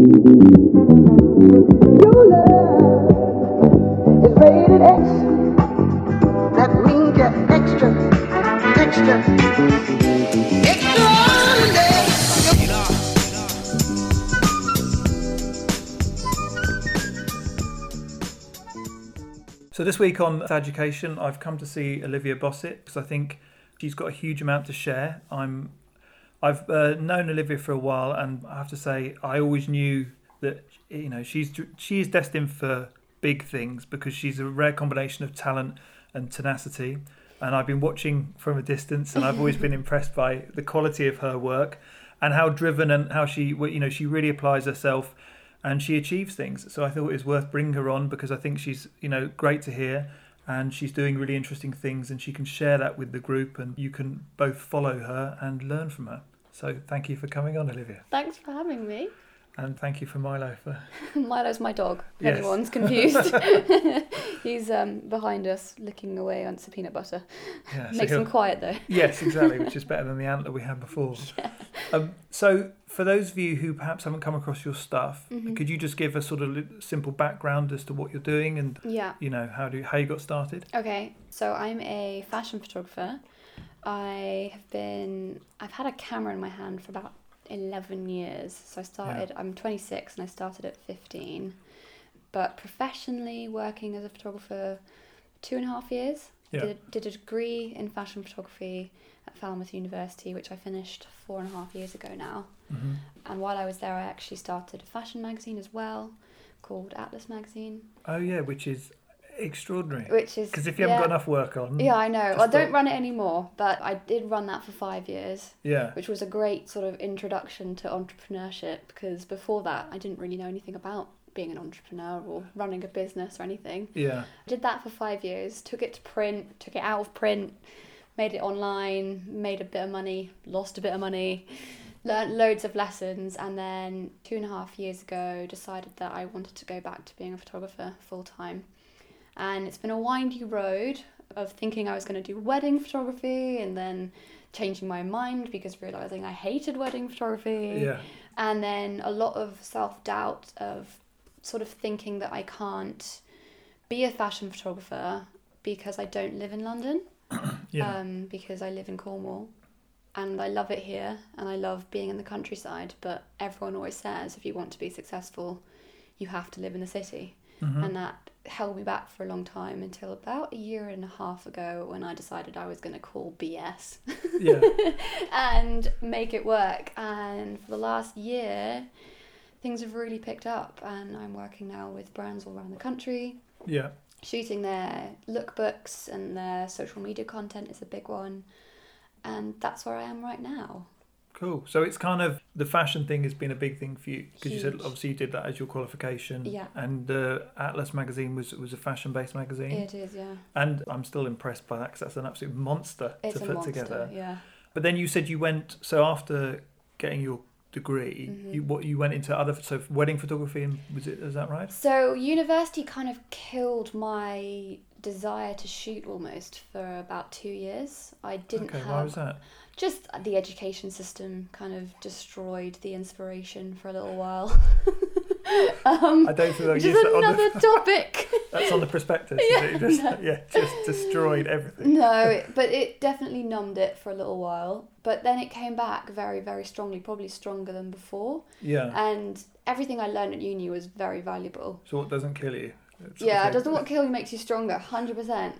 Your love is rated X. That means extra, extra, extraordinary. So this week on education, I've come to see Olivia Bossert because I think she's got a huge amount to share. I'm, I've uh, known Olivia for a while, and I have to say, I always knew that you know she's she is destined for big things because she's a rare combination of talent and tenacity. And I've been watching from a distance, and I've always been impressed by the quality of her work and how driven and how she you know she really applies herself and she achieves things. So I thought it was worth bringing her on because I think she's you know great to hear and she's doing really interesting things and she can share that with the group and you can both follow her and learn from her. So thank you for coming on, Olivia, Thanks for having me. and thank you for Milo for Milo's my dog. Yes. anyone's confused, he's um, behind us, licking away on some peanut butter. yeah. so Makes him quiet though. yes, exactly, which is better than the antler we had before. Um, so, for those of you who perhaps haven't come across your stuff, Mhm. could you just give a sort of simple background as to what you're doing and Yeah. you know how do how you got started? Okay. So I'm a fashion photographer. I have been. I've had a camera in my hand for about eleven years. So I started. I'm 26 and I started at 15. But professionally working as a photographer, two and a half years. Yeah. Did, did a degree in fashion photography at Falmouth University, which I finished four and a half years ago now. hmm And while I was there, I actually started a fashion magazine as well, called Atlas Magazine, Oh yeah, which is extraordinary. which is Because if you yeah, haven't got enough work on, Yeah, I know. Well, I don't run it anymore, but I did run that for five years, yeah, which was a great sort of introduction to entrepreneurship. Because before that, I didn't really know anything about being an entrepreneur or running a business or anything. yeah, I did that for five years, took it to print, took it out of print, made it online, made a bit of money, lost a bit of money, learned loads of lessons, and then two and a half years ago decided that I wanted to go back to being a photographer full time. And it's been a windy road of thinking I was going to do wedding photography and then changing my mind because realizing I hated wedding photography yeah, and then a lot of self doubt of sort of thinking that I can't be a fashion photographer because I don't live in London, yeah, um, because I live in Cornwall. And I love it here and I love being in the countryside, but everyone always says if you want to be successful, you have to live in the city. Mhm. And that held me back for a long time until about a year and a half ago when I decided I was going to call BS yeah, and make it work. And for the last year, things have really picked up, and I'm working now with brands all around the country, yeah. shooting their lookbooks, and their social media content is a big one. And that's where I am right now. Cool. So it's kind of the fashion thing has been a big thing for you because you said obviously you did that as your qualification. Yeah. And uh, Atlas magazine was was a fashion based magazine. It is, yeah. And I'm still impressed by that because that's an absolute monster It's to a put monster, together. yeah. But then you said you went so after getting your degree, Mhm. you what you went into other so wedding photography and was it is that right? So university kind of killed my desire to shoot almost for about two years. I didn't okay, have why was that? Just the education system kind of destroyed the inspiration for a little while. um, I don't feel like which you is used that on another the, topic. that's on the prospectus. Yeah, it? Just, no. yeah, just destroyed everything. no, but it definitely numbed it for a little while. But then it came back very, very strongly, probably stronger than before. Yeah. And everything I learned at uni was very valuable. So what doesn't kill you? That sort of Yeah, doesn't what kill you makes you stronger, hundred percent.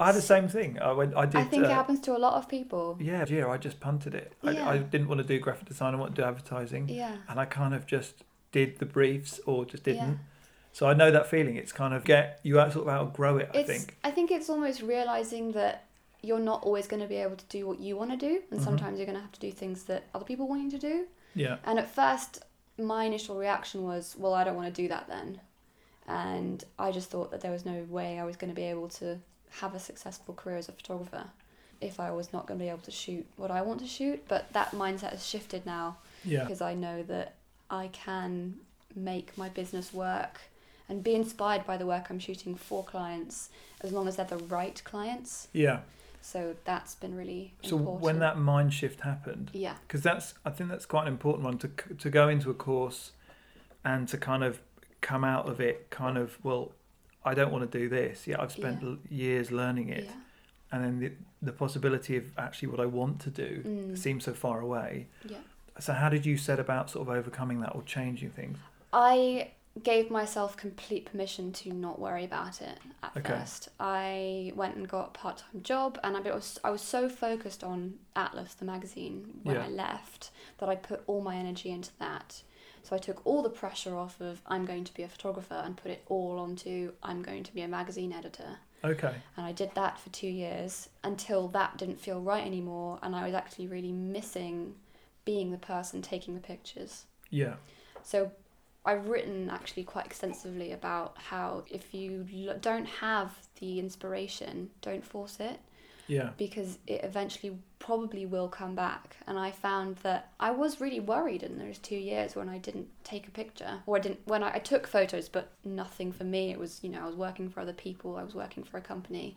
I had the same thing. I went. I did. I think uh, it happens to a lot of people. Yeah, yeah. I just punted it. I, Yeah. I didn't want to do graphic design. I wanted to do advertising, Yeah. and I kind of just did the briefs or just didn't. Yeah. So I know that feeling. It's kind of get you out sort of outgrow it. I It's think. I think it's almost realizing that you're not always going to be able to do what you want to do, and Mhm. sometimes you're going to have to do things that other people want you to do. Yeah. And at first, my initial reaction was, "Well, I don't want to do that then," and I just thought that there was no way I was going to be able to have a successful career as a photographer if I was not going to be able to shoot what I want to shoot. But that mindset has shifted now Yeah. because I know that I can make my business work and be inspired by the work I'm shooting for clients as long as they're the right clients. Yeah. So that's been really So important. when that mind shift happened, yeah because that's I think that's quite an important one to to go into a course and to kind of come out of it kind of well i don't want to do this yeah i've spent Yeah. l years learning it Yeah. and then the, the possibility of actually what i want to do Mm. seems so far away Yeah. so how did you set about sort of overcoming that or changing things I gave myself complete permission to not worry about it at Okay. first. I went and got a part time job, and I was I was so focused on Atlas, the magazine, when Yeah. I left that I put all my energy into that. So I took all the pressure off of I'm going to be a photographer and put it all onto I'm going to be a magazine editor. okay And I did that for two years until that didn't feel right anymore, and I was actually really missing being the person taking the pictures. yeah So I've written actually quite extensively about how if you don't have the inspiration, don't force it yeah because it eventually probably will come back. And I found that I was really worried in those two years when I didn't take a picture or I didn't when I, I took photos, but nothing for me. It was you know I was working for other people, I was working for a company,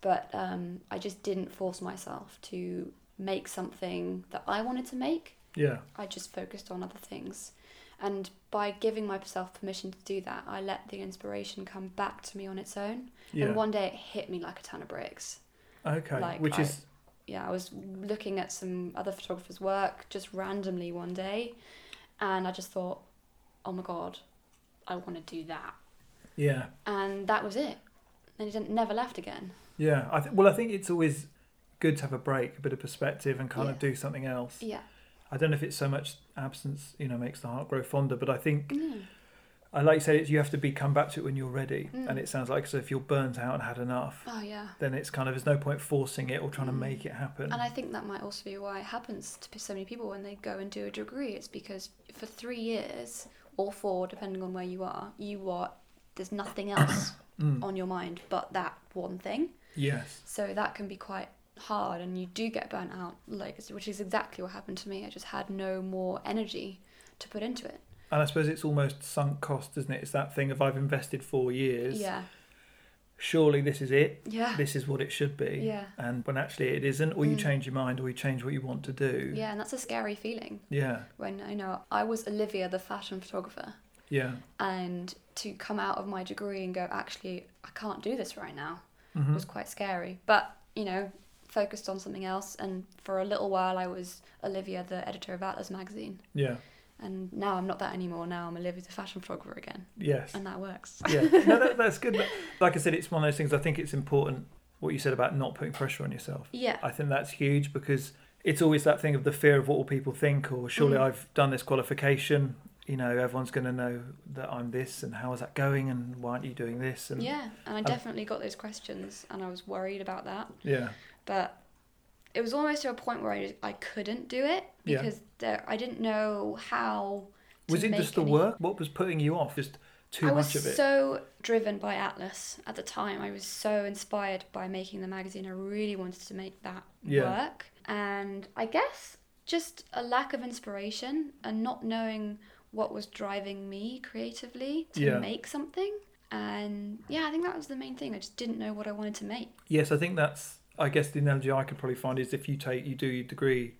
but um, I just didn't force myself to make something that I wanted to make. yeah I just focused on other things. And by giving myself permission to do that, I let the inspiration come back to me on its own. yeah And one day it hit me like a ton of bricks. Okay like, which I- is Yeah, I was looking at some other photographers' work just randomly one day, and I just thought, oh my god, I want to do that. yeah And that was it. And it never left again. yeah I th- well i think it's always good to have a break a bit of perspective and kind of do something else Yeah. i don't know if it's so much absence you know makes the heart grow fonder but i think Mm. I like you said, it's, you have to be come back to it when you're ready, Mm. and it sounds like so. If you're burnt out and had enough, Oh, yeah. then it's kind of there's no point forcing it or trying to Mm. make it happen. And I think that might also be why it happens to so many people when they go and do a degree. It's because for three years or four, depending on where you are, you are there's nothing else Mm. on your mind but that one thing. Yes, So that can be quite hard, and you do get burnt out. Like, which is exactly what happened to me. I just had no more energy to put into it. And I suppose it's almost sunk cost, isn't it? It's that thing of I've invested four years. Yeah, Surely this is it. yeah, This is what it should be. yeah, And when actually it isn't, or you Mm. change your mind, or you change what you want to do. yeah. And that's a scary feeling. Yeah. When I know I was Olivia, the fashion photographer. Yeah. and to come out of my degree and go actually i can't do this right now Mhm. was quite scary but you know focused on something else and for a little while i was olivia the editor of atlas magazine Yeah. And now i'm not that anymore now i'm olivia the fashion photographer again Yes. and that works yeah, no, that, that's good. But like I said, it's one of those things. I think it's important what you said about not putting pressure on yourself. yeah I think that's huge because it's always that thing of the fear of what will people think, or surely Mm. I've done this qualification. You know, everyone's going to know that I'm this, and how is that going, and why aren't you doing this? And yeah and i definitely got those questions and i was worried about that yeah, but it was almost to a point where i, I couldn't do it Yeah. because there, i didn't know how to was it just the any- work? What was putting you off? Just too I much of it. I was so driven by Atlas at the time. I was so inspired by making the magazine. I really wanted to make that Yeah. work. And I guess just a lack of inspiration and not knowing what was driving me creatively to Yeah. make something. And yeah, I think that was the main thing. I just didn't know what I wanted to make. Yes, I think that's. I guess the analogy I could probably find is if you take you do your degree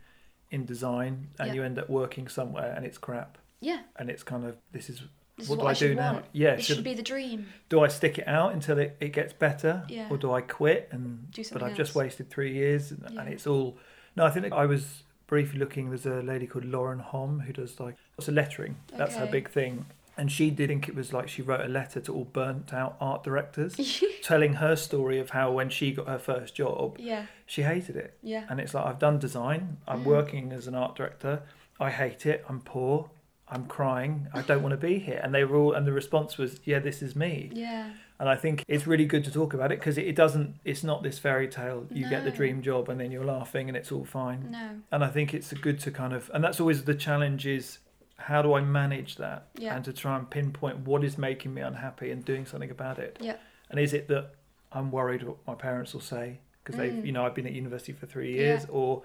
in design and Yeah. you end up working somewhere and it's crap Yeah, and it's kind of this is this what is do what I, I do now? want. Yeah, This should, should be the dream. do I stick it out until it, it gets better, Yeah. or do I quit and Do but I've just wasted three years and, Yeah. and it's all. No, I think I was briefly looking. There's a lady called Lauren Hom who does like lots of lettering. That's her big thing. And she did think it was like she wrote a letter to all burnt out art directors, telling her story of how when she got her first job, yeah, she hated it. yeah, And it's like I've done design. I'm Mm. working as an art director. I hate it. I'm poor. I'm crying. I don't want to be here. And they were all. And the response was, "Yeah, this is me." yeah, And I think it's really good to talk about it because it, it doesn't. It's not this fairy tale. You get the dream job and then you're laughing and it's all fine. no, And I think it's good to kind of. And that's always the challenge is how do I manage that Yeah. and to try and pinpoint what is making me unhappy and doing something about it. Yeah. And is it that I'm worried what my parents will say because they've Mm. you know I've been at university for three years, Yeah. or,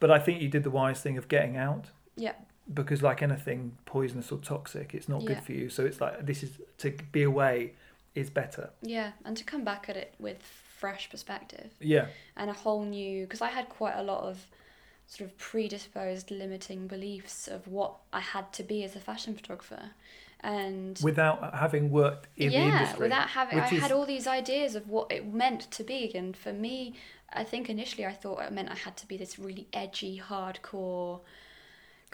but I think you did the wise thing of getting out yeah, because like anything poisonous or toxic, it's not Yeah. good for you. So it's like this is to be away is better. yeah. And to come back at it with fresh perspective. Yeah. and a whole new because I had quite a lot of sort of predisposed limiting beliefs of what I had to be as a fashion photographer. And without having worked in the yeah, industry. without having, I is- had all these ideas of what it meant to be. And for me, I think initially I thought it meant I had to be this really edgy, hardcore,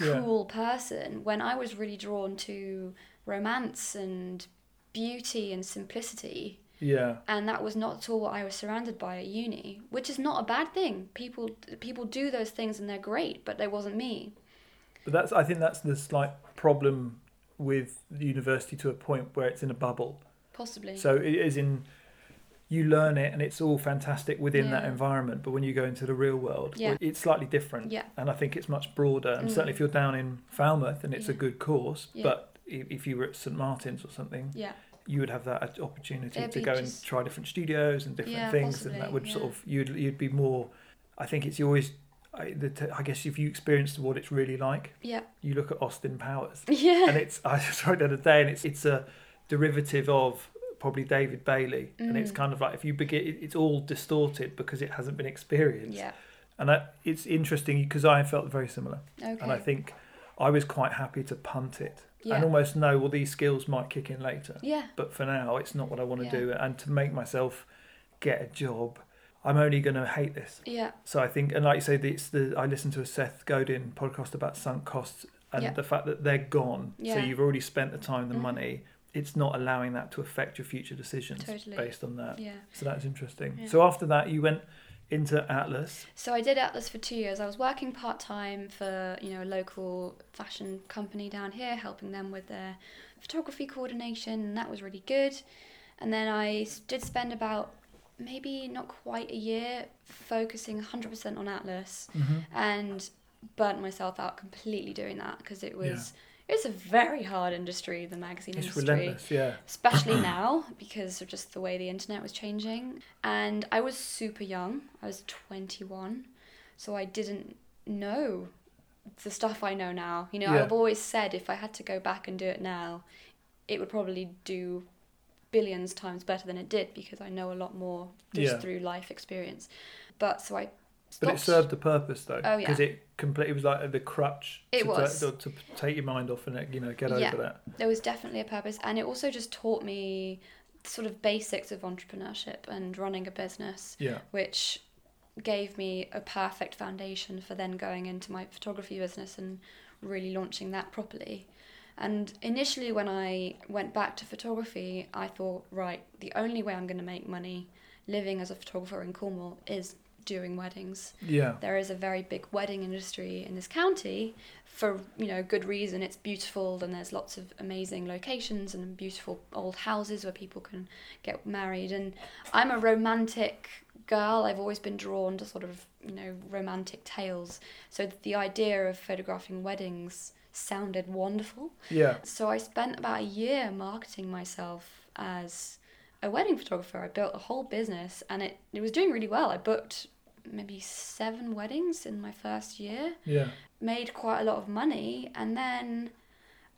Yeah. cool person. When I was really drawn to romance and beauty and simplicity. Yeah, And that was not at all what I was surrounded by at uni, which is not a bad thing. People people do those things and they're great, but they wasn't me. but that's I think that's the slight problem with the university to a point where it's in a bubble. Possibly. So it is in you learn it and it's all fantastic within that environment, but when you go into the real world, Yeah. it's slightly different. Yeah. And I think it's much broader. And Mm. certainly if you're down in Falmouth and it's a good course, Yeah. but if you were at St Martin's or something, yeah. You would have that opportunity It'd to go just- and try different studios and different Yeah, things, and that possibly, would sort of you'd you'd be more. I think it's always. I, the t- I guess if you experienced what it's really like, Yeah. you look at Austin Powers, Yeah. and it's I just wrote the other day, and it's it's a derivative of probably David Bailey, and it's Mm. kind of like if you begin, it's all distorted because it hasn't been experienced, yeah. and I, it's interesting because I felt very similar, Okay. and I think I was quite happy to punt it yeah. and almost know well these skills might kick in later yeah. but for now it's not what I want to Yeah. do and to make myself get a job I'm only going to hate this Yeah. so I think and like you say it's the I listened to a Seth Godin podcast about sunk costs and Yeah. the fact that they're gone Yeah. so you've already spent the time the Mhm. money it's not allowing that to affect your future decisions Totally. based on that Yeah. so that's interesting Yeah. so after that you went into Atlas So I did Atlas for two years. I was working part time for you know a local fashion company down here, helping them with their photography coordination, and that was really good. And then I did spend about maybe not quite a year focusing 100% on Atlas, mm-hmm. and burnt myself out completely doing that because it was it's a very hard industry, the magazine it's industry relentless yeah especially now because of just the way the internet was changing. And I was super young. I was 21, so I didn't know the stuff I know now. You know, Yeah. I've always said if I had to go back and do it now, it would probably do billions times better than it did because I know a lot more just Yeah. through life experience. But so I But it served a purpose though, Oh, because yeah. it completely was like the crutch It to, was. To, to take your mind off and you know get Yeah. over that. there was definitely a purpose and it also just taught me sort of basics of entrepreneurship and running a business Yeah, which gave me a perfect foundation for then going into my photography business and really launching that properly. And initially, when I went back to photography, I thought, right, the only way I'm going to make money living as a photographer in Cornwall is doing weddings. yeah, There is a very big wedding industry in this county for, you know, good reason. It's beautiful and there's lots of amazing locations and beautiful old houses where people can get married. And I'm a romantic girl. I've always been drawn to sort of, you know, romantic tales. So the idea of photographing weddings sounded wonderful. yeah. So I spent about a year marketing myself as a wedding photographer. I built a whole business and it, it was doing really well. I booked maybe seven weddings in my first year, Yeah. made quite a lot of money, and then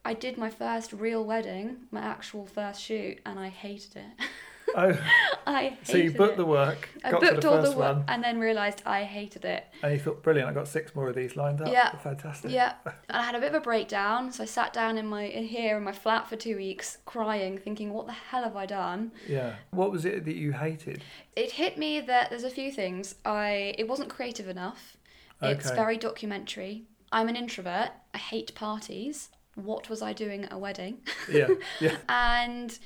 I did my first real wedding, my actual first shoot, and I hated it. Oh, I so you booked it. the work, I got booked to the all first the work one, and then realised I hated it. and you thought, brilliant! I got six more of these lined up. Yeah. fantastic. Yeah, and I had a bit of a breakdown. So I sat down in my in here in my flat for two weeks, crying, thinking, "What the hell have I done?" Yeah. What was it that you hated? It hit me that there's a few things. I it wasn't creative enough. It's Okay. very documentary. I'm an introvert. I hate parties. What was I doing at a wedding? Yeah. Yeah. and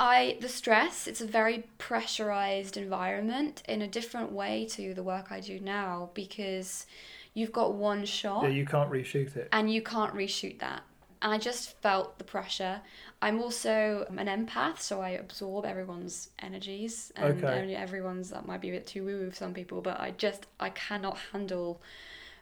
I the stress. It's a very pressurized environment in a different way to the work I do now because you've got one shot Yeah. You can't reshoot it. and you can't reshoot that. And I just felt the pressure. I'm also an empath, so I absorb everyone's energies and Okay. and everyone's that might be a bit too woo woo for some people, but I just I cannot handle.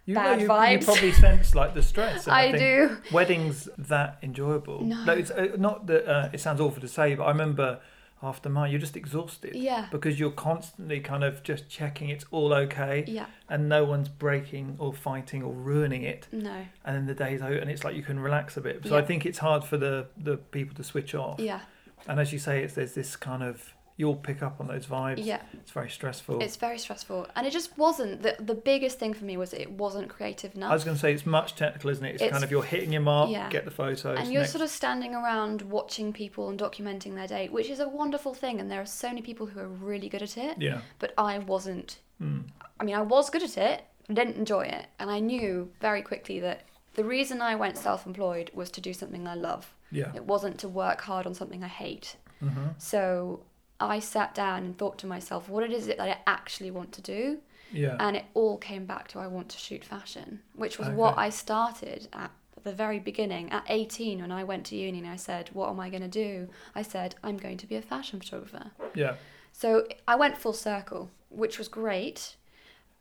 You, Bad you, you probably sense like the stress. I, think do. Weddings that enjoyable. No. it's uh, not that uh, it sounds awful to say, but I remember after mine, you're just exhausted. Yeah. Because you're constantly kind of just checking it's all okay, Yeah. and no one's breaking or fighting or ruining it. No. And then the day's out, and it's like you can relax a bit. So I think it's hard for the the people to switch off. Yeah. And as you say, it's there's this kind of you'll pick up on those vibes. Yeah. It's very stressful. It's very stressful, and it just wasn't. the The biggest thing for me was it wasn't creative enough. I was going to say it's much technical, isn't it? It's, It's- kind of you're hitting your mark, yeah. get the photos. and you're next- sort of standing around watching people and documenting their day, which is a wonderful thing. And there are so many people who are really good at it, yeah. but I wasn't. Mm. I mean, I was good at it, I didn't enjoy it, and I knew very quickly that the reason I went self-employed was to do something I love. Yeah. It wasn't to work hard on something I hate. hmm So I sat down and thought to myself, what is it that I actually want to do? Yeah. And it all came back to I want to shoot fashion, which was what I started at the very beginning. At 18, when I went to uni and I said, What am I going to do? I said, I'm going to be a fashion photographer. yeah. So I went full circle, which was great.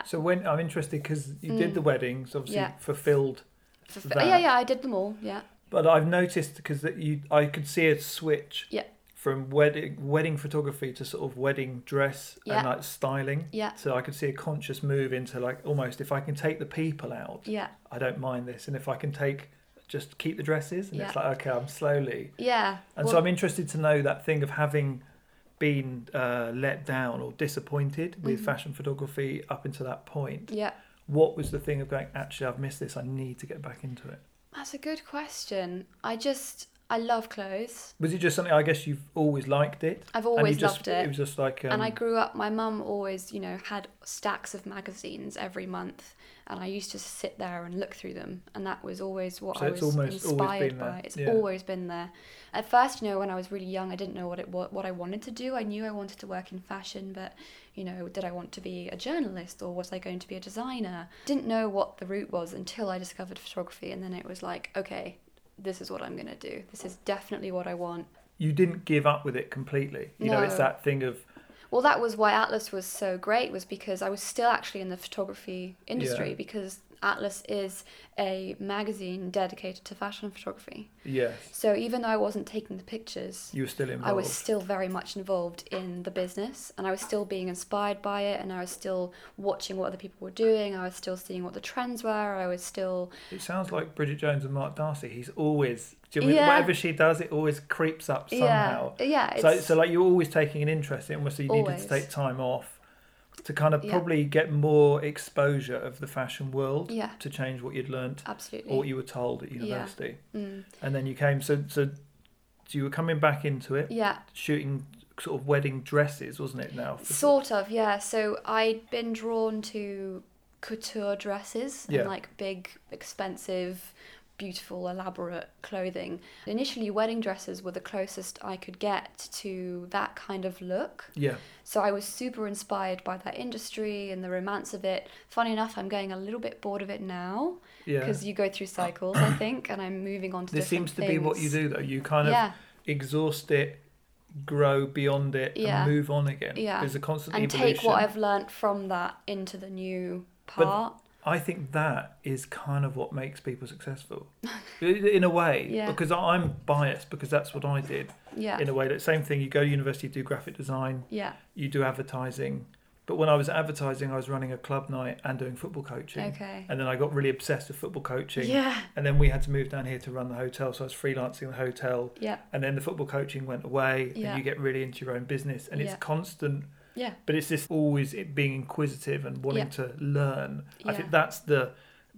So when I'm interested because you did the weddings, obviously Mm. Yeah. fulfilled. Yeah, yeah, I did them all. Yeah. But I've noticed because that you, I could see a switch. Yeah. From wedding wedding photography to sort of wedding dress Yeah. and like styling. Yeah. So I could see a conscious move into like almost if I can take the people out, Yeah. I don't mind this, and if I can take just keep the dresses, and it's like okay, I'm slowly. Yeah. And so I'm interested to know that thing of having been uh, let down or disappointed with Mhm. fashion photography up until that point. Yeah. What was the thing of going, actually, I've missed this, I need to get back into it? That's a good question. I just, I love clothes. Was it just something, I guess you've always liked it? I've always just, loved it. It was just like. Um, and I grew up, my mum always, you know, had stacks of magazines every month. And I used to sit there and look through them. And that was always what So I was inspired been by. It's Yeah. always been there. At first, you know, when I was really young, I didn't know what it what, what I wanted to do. I knew I wanted to work in fashion, but, you know, did I want to be a journalist or was I going to be a designer? Didn't know what the route was until I discovered photography. And then it was like, okay, this is what I'm going to do. This is definitely what I want. you didn't give up with it completely. You know, it's that thing of. Well, that was why Atlas was so great, was because I was still actually in the photography industry Yeah. because Atlas is a magazine dedicated to fashion photography. Yes, So even though I wasn't taking the pictures, you were still involved. I was still very much involved in the business and I was still being inspired by it and I was still watching what other people were doing. I was still seeing what the trends were. I was still It sounds like Bridget Jones and Mark Darcy. He's always. Do you Yeah. Whatever she does, it always creeps up somehow. yeah, yeah. So, so like you're always taking an interest in. it, Almost, so you needed to take time off to kind of Yeah. probably get more exposure of the fashion world yeah, to change what you'd learnt absolutely. or what you were told at university. Mm. And then you came. So, so, you were coming back into it, Yeah, shooting sort of wedding dresses, wasn't it? Now, Sort of, yeah. So I'd been drawn to couture dresses Yeah. and like big, expensive, beautiful, elaborate clothing. Initially, wedding dresses were the closest I could get to that kind of look. yeah, So I was super inspired by that industry and the romance of it. Funny enough, I'm getting a little bit bored of it now yeah. because you go through cycles, I think, and I'm moving on to This seems to be what you do, though. You kind of Yeah, exhaust it, grow beyond it, Yeah. and move on again. Yeah. There's a constant and evolution. take what I've learnt from that into the new But- part. I think that is kind of what makes people successful, in a way. Yeah. Because I'm biased because that's what I did. yeah, In a way, that same thing. You go to university, do graphic design, yeah, you do advertising. But when I was advertising, I was running a club night and doing football coaching. okay. And then I got really obsessed with football coaching. Yeah, And then we had to move down here to run the hotel, so I was freelancing the hotel. yeah, And then the football coaching went away, Yeah. and you get really into your own business, and Yeah. it's constant. Yeah, But it's just always it being inquisitive and wanting Yeah. to learn. I Yeah. think that's the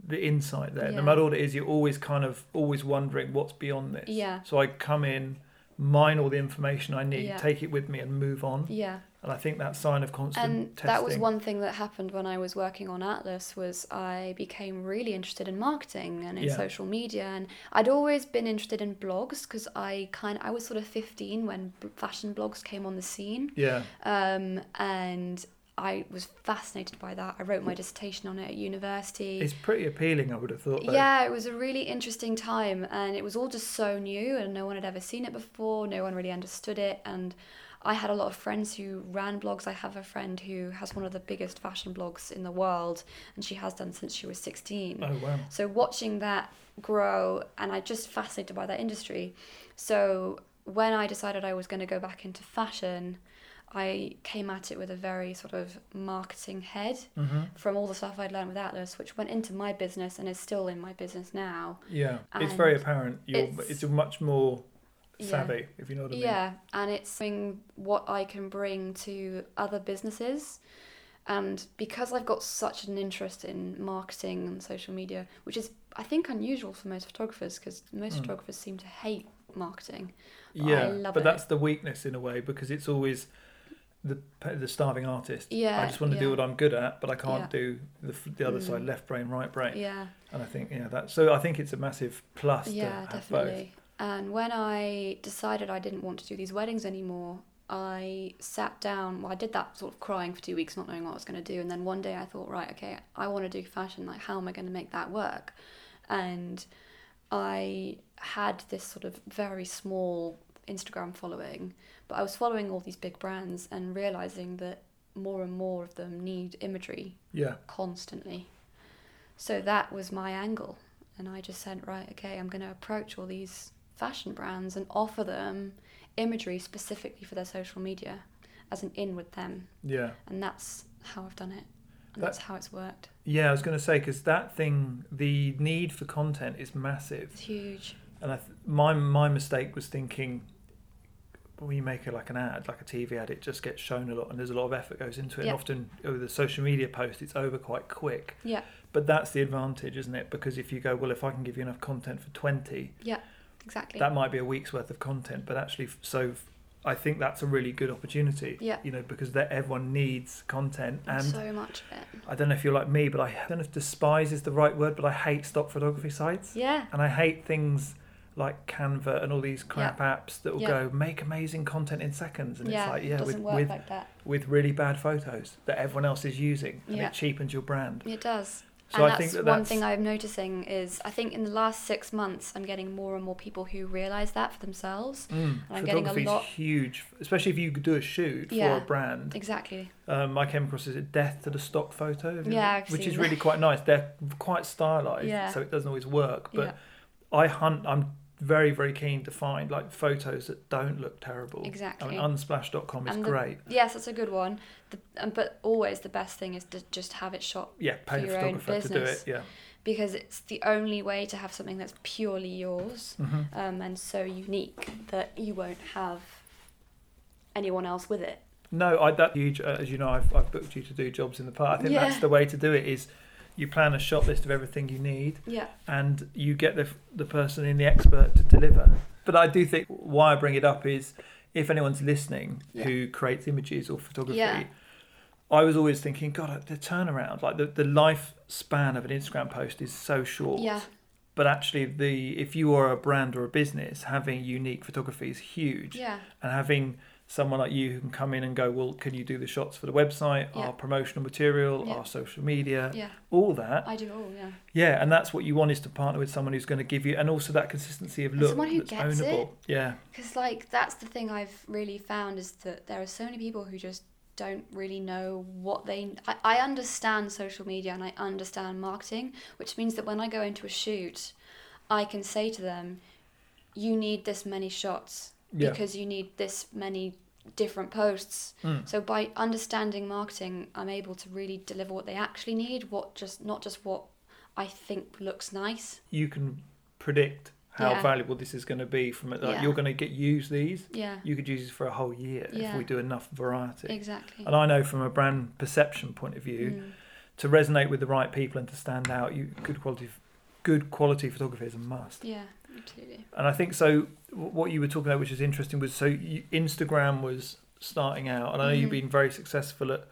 the insight there. No matter what it is, you're always kind of always wondering what's beyond this. Yeah. So I come in, mine all the information I need, take it with me, and move on. yeah. And I think that sign of constant And testing. that was one thing that happened when I was working on Atlas was I became really interested in marketing and in Yeah. social media and I'd always been interested in blogs because I kind I was sort of 15 when fashion blogs came on the scene Yeah. um, and I was fascinated by that. I wrote my dissertation on it at university. It's pretty appealing, I would have thought. Though. Yeah, it was a really interesting time, and it was all just so new, and no one had ever seen it before. No one really understood it, and I had a lot of friends who ran blogs. I have a friend who has one of the biggest fashion blogs in the world, and she has done since she was sixteen. Oh wow. So watching that grow, and I just fascinated by that industry. So when I decided I was going to go back into fashion, I came at it with a very sort of marketing head hmm from all the stuff I'd learned with Atlas, which went into my business and is still in my business now. Yeah. It's very apparent. You're, it's- it's a much more Yeah. savvy, if you know what I mean. Yeah, and it's what I can bring to other businesses. And because I've got such an interest in marketing and social media, which is, I think, unusual for most photographers because most Mm. photographers seem to hate marketing. I Yeah, love but it. that's the weakness in a way because it's always the the starving artist. Yeah, I just want to do what I'm good at, but I can't Yeah. do the the other Mm. side, left brain, right brain. Yeah, And I think yeah, that so I think it's a massive plus yeah, to have definitely. And when I decided I didn't want to do these weddings anymore, I sat down. Well, I did that sort of crying for two weeks, not knowing what I was going to do. And then one day I thought, right, okay, I want to do fashion. Like, how am I going to make that work? And I had this sort of very small Instagram following, but I was following all these big brands and realizing that more and more of them need imagery. Yeah, constantly. So that was my angle. And I just said, right, okay, I'm going to approach all these fashion brands and offer them imagery specifically for their social media as an in with them. yeah, And that's how I've done it. And That- that's how it's worked. yeah. I was going to say because that thing, the need for content is massive, It's huge. and I th- my my mistake was thinking. When you make it like an ad, like a TV ad, it just gets shown a lot, and there's a lot of effort goes into it. Yeah. And often oh, with a social media post, it's over quite quick. Yeah, But that's the advantage, isn't it? Because if you go, well, if I can give you enough content for 20, yeah, exactly. that might be a week's worth of content. But actually, so I think that's a really good opportunity. Yeah. You know, because that everyone needs content. And so much of it. I don't know if you're like me, but I don't know if despise is the right word, but I hate stock photography sites. Yeah, And I hate things like Canva and all these crap apps that will Yeah. go make amazing content in seconds. And yeah, it's like, yeah, it with, with, like that. with really bad photos that everyone else is using. And Yeah. it cheapens your brand. It does. So and I that's think that one thing I'm noticing is I think in the last six months I'm getting more and more people who realise that for themselves. Mm, I'm getting a lot- huge, especially if you do a shoot Yeah. for a brand. Exactly. Um, I came across is it death to the stock photo, Yeah, which is that. really quite nice. They're quite stylized, Yeah. so it doesn't always work. But yeah. I hunt. I'm very very keen to find like photos that don't look terrible. Exactly. I mean, unsplash.com is And the- great. Yes, that's a good one. The, um, but always the best thing is to just have it shot Yeah, pay for your own photographer to do it. business. Yeah. because it's the only way to have something that's purely yours hmm um, and so unique that you won't have anyone else with it. No, I that huge. Uh, as you know, I've, I've booked you to do jobs in the past. I think that's the way to do it. Is you plan a shot list of everything you need. Yeah. and you get the the person in the expert to deliver. But I do think why I bring it up is if anyone's listening Yeah. who creates images or photography, Yeah. I was always thinking, God, the turnaround, like the, the lifespan of an Instagram post is so short. Yeah. But actually, the if you are a brand or a business, having unique photography is huge, Yeah. and having someone like you who can come in and go, well, can you do the shots for the website, Yeah. our promotional material, Yeah. our social media, Yeah. all that. I do all. Yeah. Yeah, and that's what you want is to partner with someone who's going to give you, and also that consistency of look someone who gets ownable. it. Yeah, Because like that's the thing I've really found is that there are so many people who just don't really know what they. I, I understand social media and I understand marketing, which means that when I go into a shoot, I can say to them, "You need this many shots yeah, because you need this many different posts." Mm. So by understanding marketing, I'm able to really deliver what they actually need, what just not just what I think looks nice. you can predict how Yeah. valuable this is going to be from it. Like Yeah. You're going to get use these. Yeah. You could use this for a whole year if we do enough variety. Exactly. And I know from a brand perception point of view, Mm. to resonate with the right people and to stand out, you good quality, good quality photography is a must. Yeah, absolutely. And I think so. What you were talking about, which is interesting, was so you, Instagram was starting out, and I know you've Mhm. been very successful at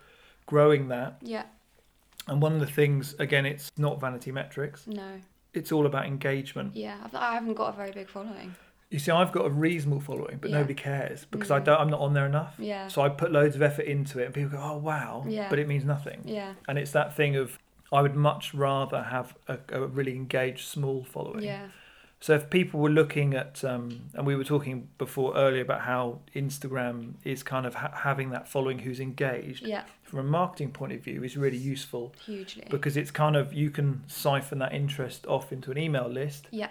growing that. Yeah. And one of the things, again, it's not vanity metrics. No. It's all about engagement. Yeah, I haven't got a very big following. You see, I've got a reasonable following, but Yeah. nobody cares because I Mm. don't. I'm not on there enough. Yeah. So I put loads of effort into it, and people go, "Oh wow," Yeah. but it means nothing. Yeah. And it's that thing of I would much rather have a, a really engaged small following. Yeah. So if people were looking at, um, and we were talking before earlier about how Instagram is kind of ha- having that following who's engaged Yeah. from a marketing point of view is really useful Hugely. because it's kind of you can siphon that interest off into an email list. Yeah.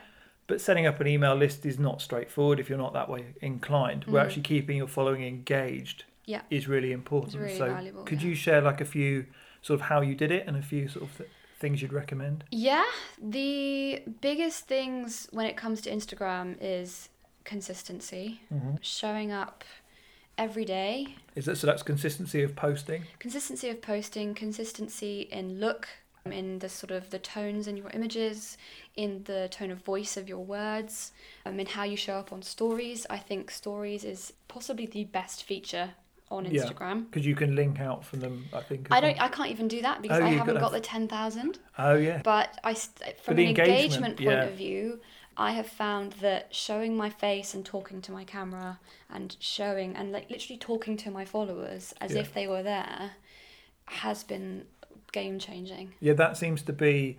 But setting up an email list is not straightforward if you're not that way inclined. Where Mhm. actually keeping your following engaged Yeah. is really important. Really so valuable, could yeah. you share like a few sort of how you did it and a few sort of th- things you'd recommend? Yeah. The biggest things when it comes to Instagram is consistency, Mhm. showing up every day, Is that so? That's consistency of posting. consistency of posting, consistency in look, in the sort of the tones in your images, in the tone of voice of your words, um, in how you show up on stories. I think stories is possibly the best feature on Instagram. Because you can link out from them. I think. I don't. well. I can't even do that because Oh, I haven't got got the ten thousand. Oh yeah. But I, from the an engagement, engagement, point yeah. of view, I have found that showing my face and talking to my camera and showing and like literally talking to my followers as Yeah. if they were there has been game changing. Yeah, that seems to be,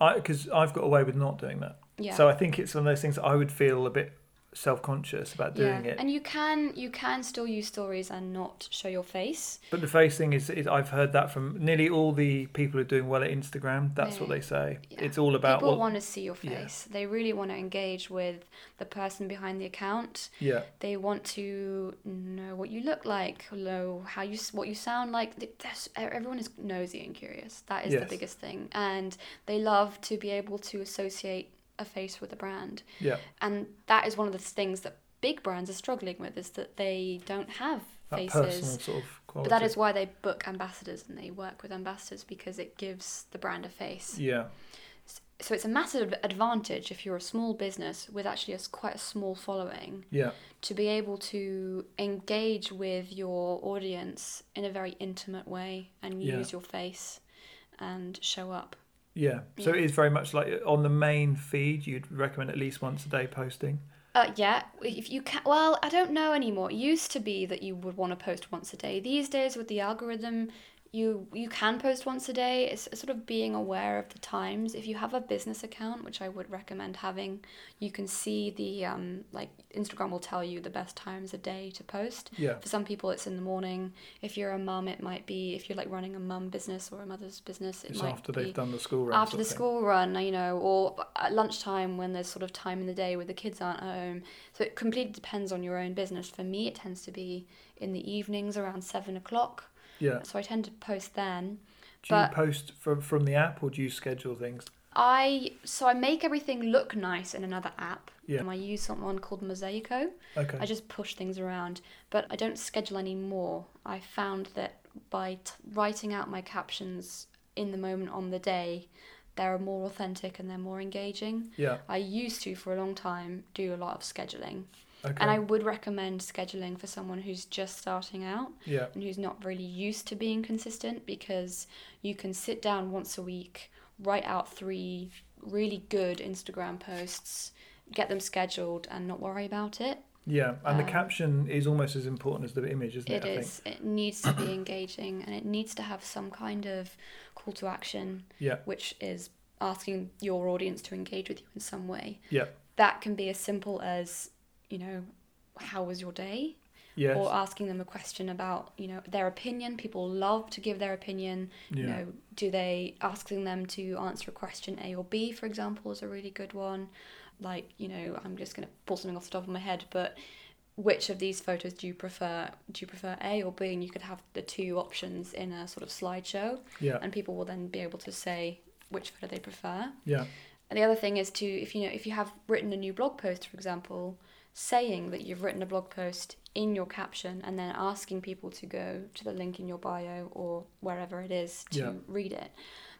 I because I've got away with not doing that. Yeah. So I think it's one of those things that I would feel a bit self-conscious about doing yeah. it. And you can you can still use stories and not show your face. But the face thing is, is, I've heard that from nearly all the people who are doing well at Instagram. That's what they say. Yeah. It's all about People well, want to see your yeah. face. They really want to engage with the person behind the account. yeah, They want to know what you look like, know how you what you sound like. Everyone is nosy and curious. That is Yes. the biggest thing, and they love to be able to associate a face with a brand. yeah, And that is one of the things that big brands are struggling with is that they don't have that faces. personal sort of quality. But that is why they book ambassadors and they work with ambassadors because it gives the brand a face. Yeah, So it's a massive advantage if you're a small business with actually a, quite a small following yeah, to be able to engage with your audience in a very intimate way and Yeah. use your face and show up. Yeah. So it is very much like on the main feed. You'd recommend at least once a day posting. Uh, yeah, if you can. Well, I don't know anymore. It used to be that you would want to post once a day. These days, with the algorithm, you you can post once a day. It's sort of being aware of the times. If you have a business account, which I would recommend having, you can see the um like Instagram will tell you the best times a day to post. Yeah, For some people, it's in the morning. If you're a mum, it might be if you're like running a mum business or a mother's business. It it's might after they've done the school run. after the thing. school run, you know, or at lunchtime when there's sort of time in the day where the kids aren't home. So it completely depends on your own business. For me, it tends to be in the evenings around seven o'clock. Yeah. So I tend to post then. Do you post from from the app or do you schedule things? I so I make everything look nice in another app. Yeah. I use someone called Mosaico. Okay. I just push things around, but I don't schedule anymore. I found that by t- writing out my captions in the moment on the day, they're more authentic and they're more engaging. yeah. I used to for a long time do a lot of scheduling, Okay. and I would recommend scheduling for someone who's just starting out yeah. and who's not really used to being consistent because you can sit down once a week, write out three really good Instagram posts, get them scheduled, and not worry about it. Yeah, and the Um, caption is almost as important as the image, isn't it? It is. It needs to be engaging and it needs to have some kind of call to action, Yeah. which is asking your audience to engage with you in some way. Yeah. That can be as simple as, you know, how was your day? Yes. Or asking them a question about, you know, their opinion. People love to give their opinion. yeah. You know, do they asking them to answer a question A or B, for example, is a really good one. Like, you know, I'm just gonna pull something off the top of my head, but which of these photos do you prefer? Do you prefer A or B? And you could have the two options in a sort of slideshow, yeah. and people will then be able to say which photo they prefer. Yeah. And the other thing is to if you know if you have written a new blog post, for example, saying that you've written a blog post in your caption and then asking people to go to the link in your bio or wherever it is to Yeah. read it.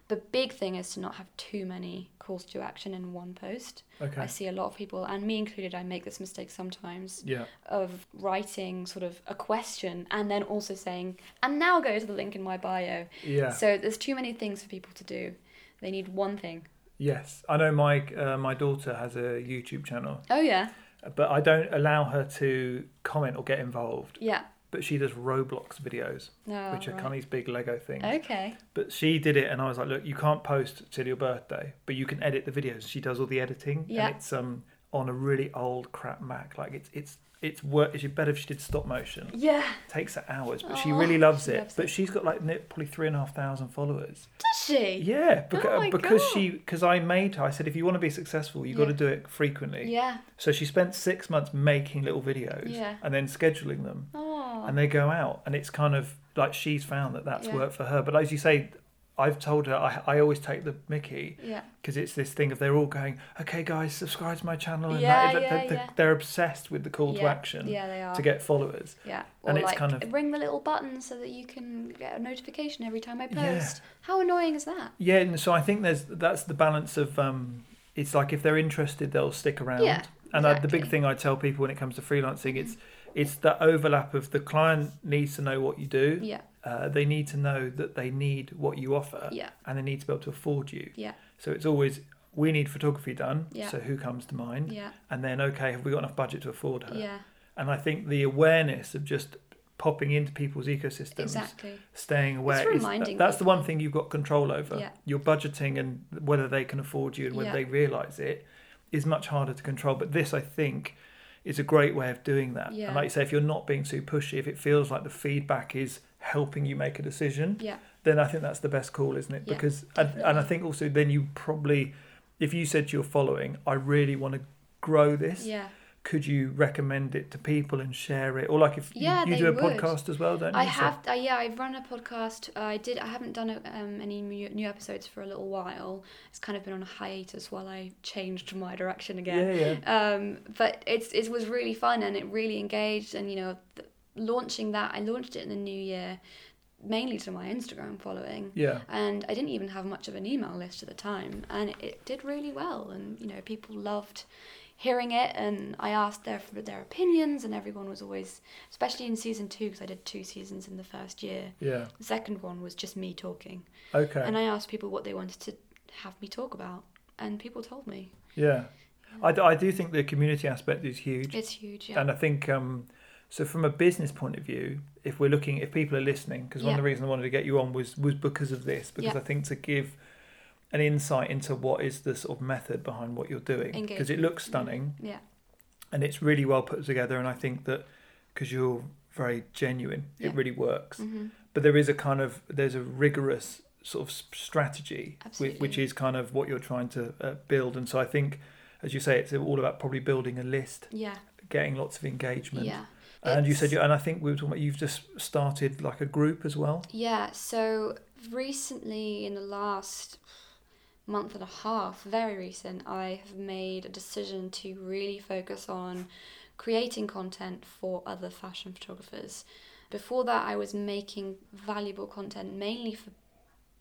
The big thing is to not have too many calls to action in one post. Okay. I see a lot of people, and me included, I make this mistake sometimes Yeah. of writing sort of a question and then also saying, and now go to the link in my bio. Yeah. So there's too many things for people to do. They need one thing. yes. I know my uh, my daughter has a YouTube channel, Oh, yeah. But I don't allow her to comment or get involved. Yeah. But she does Roblox videos, No. which are right. kind of these big Lego things. Okay. But she did it, and I was like, "Look, you can't post till your birthday, but you can edit the videos." She does all the editing, Yeah. and it's um on a really old crap Mac. Like it's it's it's work. It's better if she did stop motion. Yeah. takes her hours, but she really loves she it. loves but she's got like probably three and a half thousand followers. Does she? Yeah, because Oh because God. she because I made her. I said if you want to be successful, you've got to do it frequently. Yeah. So she spent six months making little videos Yeah. and then scheduling them, Oh. and they go out, and it's kind of like she's found that that's Yeah. worked for her. But as you say, I've told her I, I always take the Mickey Yeah. because it's this thing of they're all going, okay, guys, subscribe to my channel. And Yeah, that, yeah, they're, yeah. they're obsessed with the call to action Yeah, they are. to get followers. Yeah. Or And it's like kind of- ring the little button so that you can get a notification every time I post. How annoying is that? Yeah, and so I think there's that's the balance of um, it's like if they're interested, they'll stick around. Yeah, and I, the big thing I tell people when it comes to freelancing, it's it's the overlap of the client needs to know what you do. Yeah. Uh, they need to know that they need what you offer, Yeah. and they need to be able to afford you. Yeah. So it's always we need photography done. Yeah. So who comes to mind? Yeah. And then okay, have we got enough budget to afford her? Yeah. And I think the awareness of just popping into people's ecosystems, Exactly. staying aware, is, reminding that's the one thing you've got control over. Yeah. Your budgeting and whether they can afford you and whether Yeah. they realise it is much harder to control. But this, I think, is a great way of doing that. Yeah. And like you say, if you're not being too pushy, if it feels like the feedback is helping you make a decision, Yeah. then I think that's the best call, isn't it? Yeah, because and, and I think also then you probably, if you said to your following, I really want to grow this, Yeah. could you recommend it to people and share it? Or like if you- Yeah, you, they do a would. podcast as well, don't you? I So- have, uh, yeah, I've run a podcast. Uh, I did. I haven't done um, any new, new episodes for a little while. It's kind of been on a hiatus while I changed my direction again. Yeah, yeah. Um, but it's it was really fun and it really engaged. And you know, launching that, I launched it in the new year, mainly to my Instagram following. Yeah. And I didn't even have much of an email list at the time, and it, it did really well. And you know, people loved hearing it, and I asked their for their opinions, and everyone was always, especially in season two, because I did two seasons in the first year. Yeah. The second one was just me talking, Okay. and I asked people what they wanted to have me talk about, and people told me. yeah. I I do think the community aspect is huge. It's huge, yeah. And I think, um, so from a business point of view, if we're looking, if people are listening, because one of the reasons I wanted to get you on was was because of this, because Yeah. I think to give an insight into what is the sort of method behind what you're doing, because it looks stunning yeah, and it's really well put together, and I think that because you're very genuine, Yeah. it really works. hmm But there is a kind of there's a rigorous sort of strategy, which, which is kind of what you're trying to uh, build, and so I think. As you say, it's all about probably building a list, yeah, getting lots of engagement. yeah. And you said, you, and I think we were talking about you've just started like a group as well. Yeah, so recently in the last month and a half, very recent, I have made a decision to really focus on creating content for other fashion photographers. Before that, I was making valuable content mainly for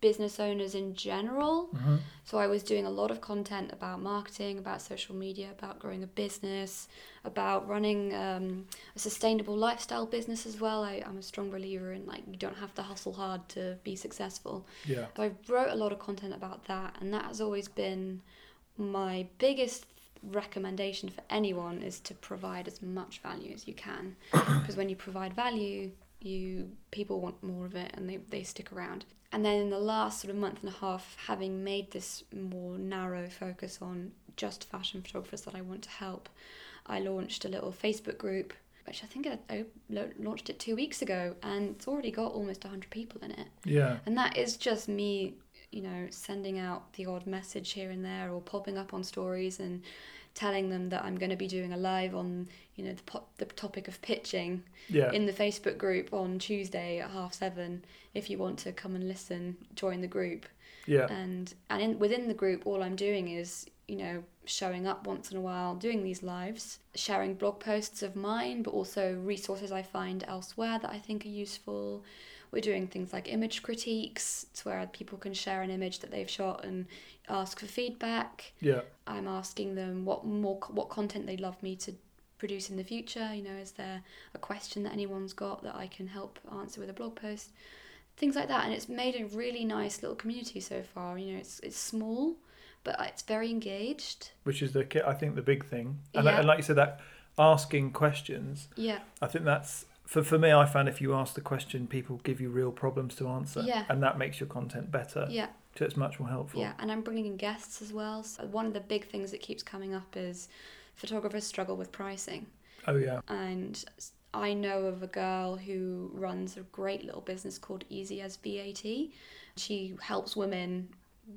business owners in general. Mm-hmm. So I was doing a lot of content about marketing, about social media, about growing a business, about running um, a sustainable lifestyle business as well. I, I'm a strong believer in like you don't have to hustle hard to be successful. Yeah. So I wrote a lot of content about that, and that has always been my biggest recommendation for anyone is to provide as much value as you can because when you provide value you people want more of it and they, they stick around and then in the last sort of month and a half having made this more narrow focus on just fashion photographers that i want to help i launched a little facebook group which i think i, I launched it two weeks ago and it's already got almost 100 people in it Yeah. and that is just me, you know, sending out the odd message here and there or popping up on stories and telling them that I'm going to be doing a live on, you know, the, po- the topic of pitching Yeah. in the Facebook group on Tuesday at half seven. If you want to come and listen, join the group. yeah. And and in, within the group, all I'm doing is, you know, showing up once in a while, doing these lives, sharing blog posts of mine, but also resources I find elsewhere that I think are useful. We're doing things like image critiques, it's where people can share an image that they've shot and ask for feedback. Yeah. I'm asking them what more what content they'd love me to produce in the future. You know, is there a question that anyone's got that I can help answer with a blog post? Things like that, and it's made a really nice little community so far. You know, it's it's small, but it's very engaged. Which is the I think the big thing, and, Yeah. and like you said, that asking questions. Yeah, I think that's for for me. I found if you ask the question, people give you real problems to answer, Yeah. and that makes your content better. yeah, So it's much more helpful. yeah. And I'm bringing in guests as well. So one of the big things that keeps coming up is photographers struggle with pricing. Oh yeah. and I know of a girl who runs a great little business called Easy as VAT. She helps women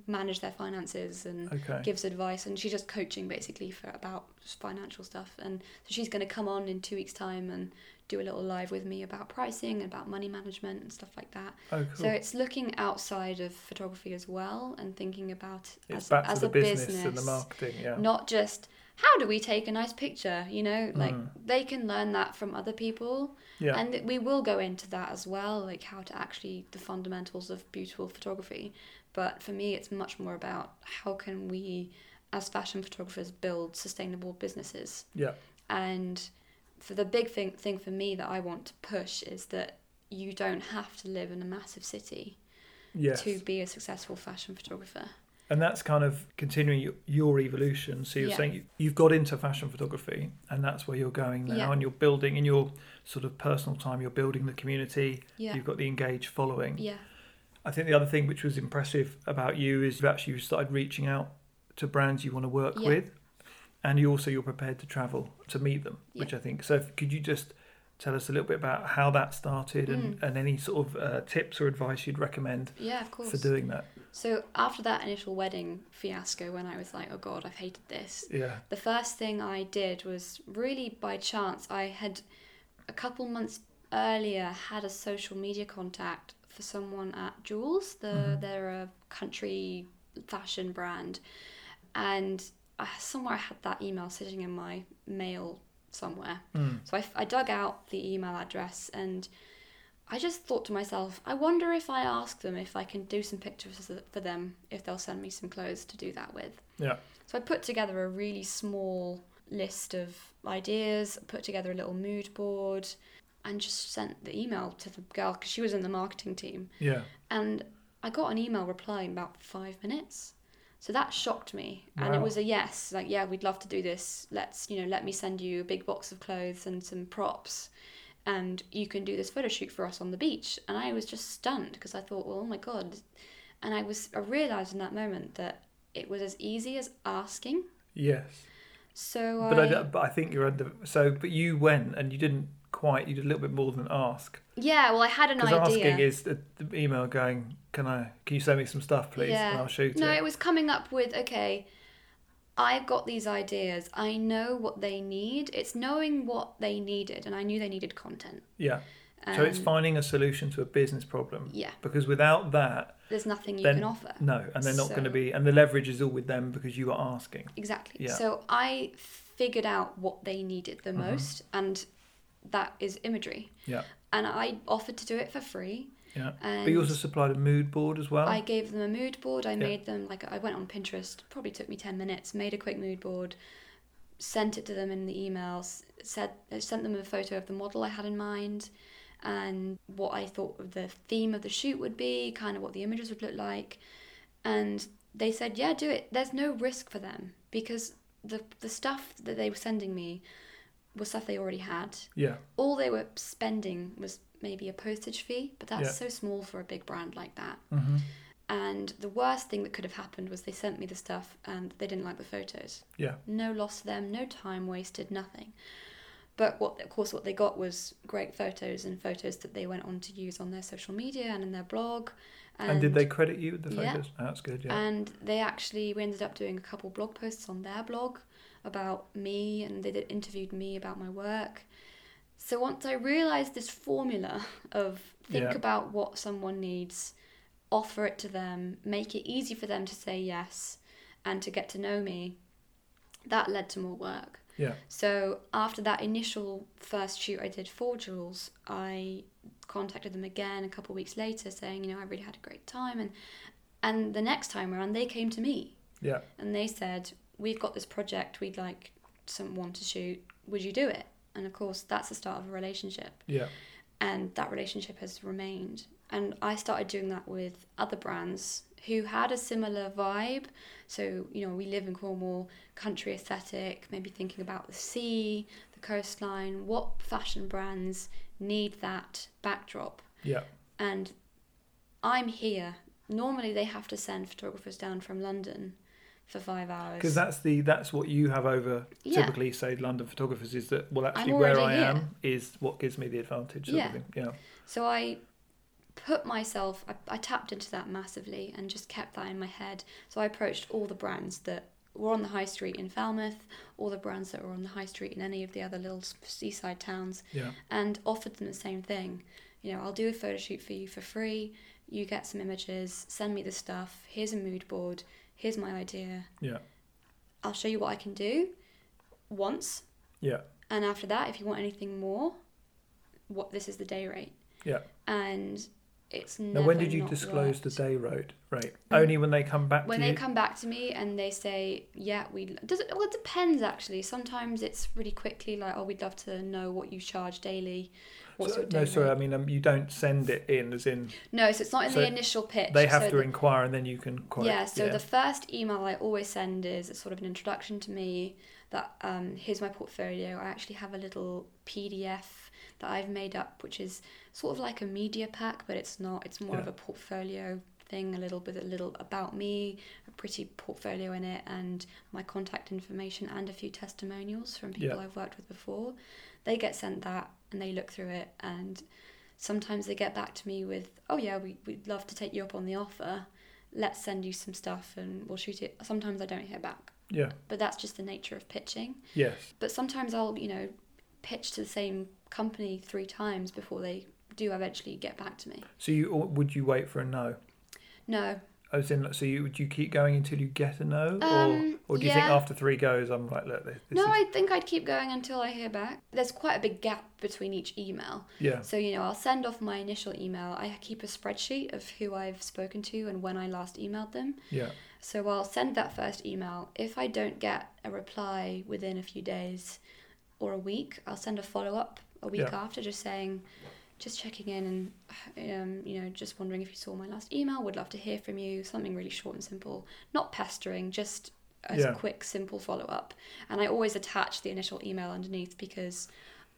manage their finances and Okay. gives advice and she's just coaching basically for about just financial stuff and so she's going to come on in two weeks time and do a little live with me about pricing and about money management and stuff like that Oh, cool. so it's looking outside of photography as well and thinking about it's as, as a business, business, and the marketing. Yeah. not just how do we take a nice picture you know like Mm. they can learn that from other people yeah. and we will go into that as well like how to actually the fundamentals of beautiful photography but for me it's much more about how can we as fashion photographers build sustainable businesses yeah. and for the big thing thing for me that I want to push is that you don't have to live in a massive city Yes. to be a successful fashion photographer And that's kind of continuing your, evolution. So you're Yeah. saying you, you've got into fashion photography, and that's where you're going now, Yeah. and you're building in your sort of personal time. You're building the community. yeah You've got the engaged following. yeah I think the other thing which was impressive about you is you've actually started reaching out to brands you want to work Yeah. with, and you also you're prepared to travel to meet them, Yeah. which I think. So if- could you just tell us a little bit about how that started and, Mm. and any sort of uh, tips or advice you'd recommend yeah of course for doing that? so after that initial wedding fiasco when I was like oh god I've hated this Yeah. the first thing I did was really by chance. I had a couple months earlier had a social media contact for someone at Joules. The Mhm. they're a country fashion brand, and I, somewhere I had that email sitting in my mail somewhere. Mm. So I, I dug out the email address and I just thought to myself, I wonder if I ask them if I can do some pictures for them, if they'll send me some clothes to do that with. Yeah. So I put together a really small list of ideas, put together a little mood board, and just sent the email to the girl because she was in the marketing team. Yeah. And I got an email reply in about five minutes. So that shocked me. And it was a yes, like, yeah, we'd love to do this. Let's, you know, let me send you a big box of clothes and some props. And you can do this photo shoot for us on the beach. And I was just stunned because I thought, well, oh my God. And I was, I realized in that moment that it was as easy as asking. Yes. So But I, I, but I think you're under. So, but you went and you didn't quite. You did a little bit more than ask. yeah, well, I had an Because idea. asking is the, the email going, "Can I? Can you send me some stuff, please? Yeah. And I'll shoot No, it." it was coming up with okay, I've got these ideas. I know what they need. It's knowing what they needed, and I knew they needed content. Yeah. So it's Um, finding a solution to a business problem. Yeah, Because without that, there's nothing you Then- can offer. no, and they're not going to be. And the leverage is all with them because you are asking. Exactly. Yeah. So I figured out what they needed the Mhm. most, and that is imagery. Yeah. And I offered to do it for free. Yeah. And But you also supplied a mood board as well. I gave them a mood board. I made them like I went on Pinterest. Probably took me ten minutes. Made a quick mood board. Sent it to them in the emails. Said I sent them a photo of the model I had in mind, and what I thought the theme of the shoot would be. Kind of what the images would look like, and they said, "Yeah, do it." There's no risk for them because the the stuff that they were sending me was stuff they already had yeah. all they were spending was maybe a postage fee, but that's Yeah. so small for a big brand like that. hmm And the worst thing that could have happened was they sent me the stuff and they didn't like the photos. Yeah. No loss to them, no time wasted, nothing. But what, of course, what they got was great photos and photos that they went on to use on their social media and in their blog. And, did they credit you with the Yeah. photos? Oh, that's good. Yeah. And they actually, we ended up doing a couple blog posts on their blog about me, and they interviewed me about my work. So once I realised this formula of think Yeah. about what someone needs, offer it to them, make it easy for them to say yes, and to get to know me, that led to more work. yeah. So after that initial first shoot I did for Joules, I contacted them again a couple of weeks later saying, you know, I really had a great time and and the next time around they came to me Yeah. and they said, We've got this project we'd like someone to shoot, would you do it? And of course that's the start of a relationship Yeah. and that relationship has remained. And I started doing that with other brands who had a similar vibe. So, you know, we live in Cornwall, country aesthetic, maybe thinking about the sea, the coastline. What fashion brands need that backdrop? Yeah. And I'm here. Normally, they have to send photographers down from London for five hours. Because that's the that's what you have over Yeah. typically say London photographers is that well actually where I am is what gives me the advantage. Yeah. Yeah. So I put myself, I, I tapped into that massively and just kept that in my head. So I approached all the brands that were on the high street in Falmouth, all the brands that were on the high street in any of the other little seaside towns, Yeah. and offered them the same thing. You know, I'll do a photo shoot for you for free. You get some images, send me the stuff. Here's a mood board. Here's my idea. Yeah. I'll show you what I can do once, Yeah. and after that, if you want anything more, what this is the day rate. Yeah. And it's Now, when did you disclose worked. the day rate? Right. Mm. Only when they come back when they you. come back to me and they say, "Yeah, we does it." Well, it depends actually. Sometimes it's really quickly, like, "Oh, we'd love to know what you charge daily." So- no, sorry. I mean, um, you don't send it in, as in No, so it's not in so the initial pitch. they have so to the- inquire, and then you can quote. Yeah, so the first email I always send is a sort of an introduction to me that um, here's my portfolio. I actually have a little PDF that I've made up, which is sort of like a media pack, but it's not. It's more of a portfolio thing, a little bit, a little about me, a pretty portfolio in it, and my contact information, and a few testimonials from people Yeah. I've worked with before. They get sent that, and they look through it, and sometimes they get back to me with, "Oh yeah, we we'd love to take you up on the offer." let's send you some stuff and we'll shoot it. Sometimes I don't hear back, yeah. but that's just the nature of pitching. Yes. But sometimes I'll, you know, pitch to the same company three times before they do eventually get back to me. So you or would you wait for a no? No, As in, so you would you keep going until you get a no, Um, or or do you think after three goes, I'm like, look, this no, is I think I'd keep going until I hear back. There's quite a big gap between each email. yeah, So, you know, I'll send off my initial email. I keep a spreadsheet of who I've spoken to and when I last emailed them. yeah, So I'll send that first email. If I don't get a reply within a few days or a week, I'll send a follow up a week Yeah. after, just saying, just checking in and um, you know, just wondering if you saw my last email. Would love to hear from you. Something really short and simple, not pestering, just a Yeah. quick, simple follow up. And I always attach the initial email underneath because